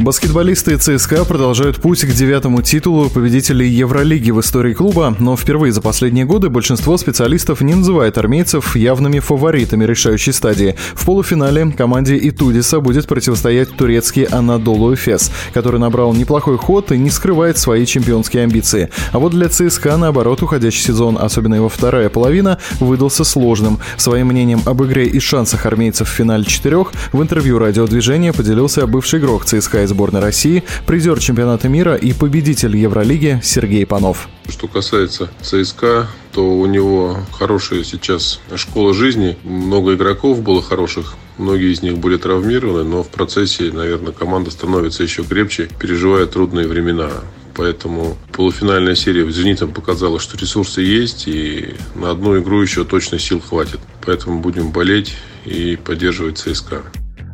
Баскетболисты ЦСКА продолжают путь к девятому титулу победителей Евролиги в истории клуба, но впервые за последние годы большинство специалистов не называет армейцев явными фаворитами решающей стадии. В полуфинале команде Итудиса будет противостоять турецкий Анадолу Эфес, который набрал неплохой ход и не скрывает свои чемпионские амбиции. А вот для ЦСКА, наоборот, уходящий сезон, особенно его вторая половина, выдался сложным. Своим мнением об игре и шансах армейцев в финале четырех в интервью радиодвижения поделился бывший игрок ЦСКА из сборной России, призер чемпионата мира и победитель Евролиги Сергей Панов. Что касается ЦСКА, то у него хорошая сейчас школа жизни. Много игроков было хороших, многие из них были травмированы, но в процессе, наверное, команда становится еще крепче, переживая трудные времена. Поэтому полуфинальная серия с «Зенитом» показала, что ресурсы есть, и на одну игру еще точно сил хватит. Поэтому будем болеть и поддерживать ЦСКА.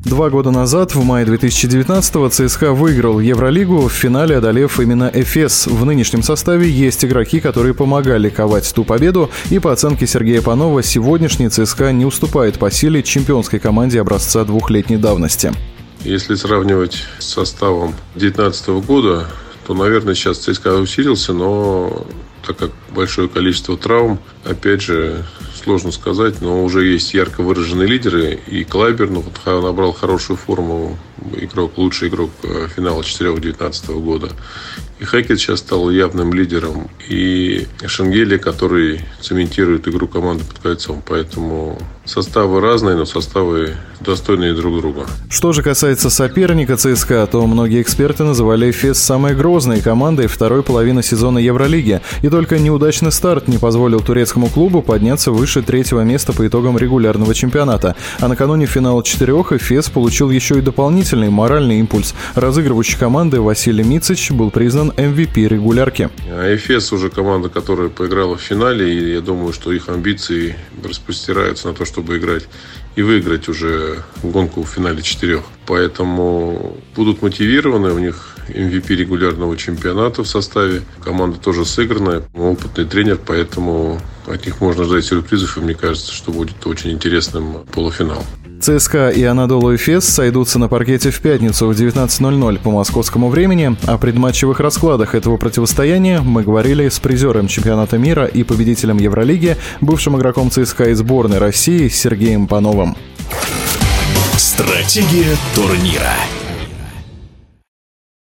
Два года назад, в мае 2019-го, ЦСКА выиграл Евролигу, в финале одолев именно Эфес. В нынешнем составе есть игроки, которые помогали ковать ту победу, и по оценке Сергея Панова, сегодняшний ЦСКА не уступает по силе чемпионской команде образца двухлетней давности. Если сравнивать с составом 2019 года, то, наверное, сейчас ЦСКА усилился, но так как большое количество травм, опять же, сложно сказать, но уже есть ярко выраженные лидеры. И Клайбер ну, вот, набрал хорошую форму, игрок, лучший игрок э, финала 4-19 года. И Хакет сейчас стал явным лидером. И Шенгели, который цементирует игру команды под кольцом. Поэтому составы разные, но составы достойные друг друга. Что же касается соперника ЦСКА, то многие эксперты называли Эфес самой грозной командой второй половины сезона Евролиги. И только неудачный старт не позволил турецкому клубу подняться выше третьего места по итогам регулярного чемпионата. А накануне финала четырех Эфес получил еще и дополнительный моральный импульс. Разыгрывающий команды Василий Мицич был признан MVP регулярки. А Эфес уже команда, которая поиграла в финале, и я думаю, что их амбиции распростираются на то, чтобы играть и выиграть уже гонку в финале четырех. Поэтому будут мотивированы, у них MVP регулярного чемпионата в составе. Команда тоже сыгранная, опытный тренер, поэтому от них можно ждать сюрпризов, и мне кажется, что будет очень интересным полуфинал. ЦСКА и Анадолу Эфес сойдутся на паркете в пятницу в 19.00 по московскому времени. О предматчевых раскладах этого противостояния мы говорили с призером чемпионата мира и победителем Евролиги, бывшим игроком ЦСКА и сборной России Сергеем Пановым. Стратегия турнира.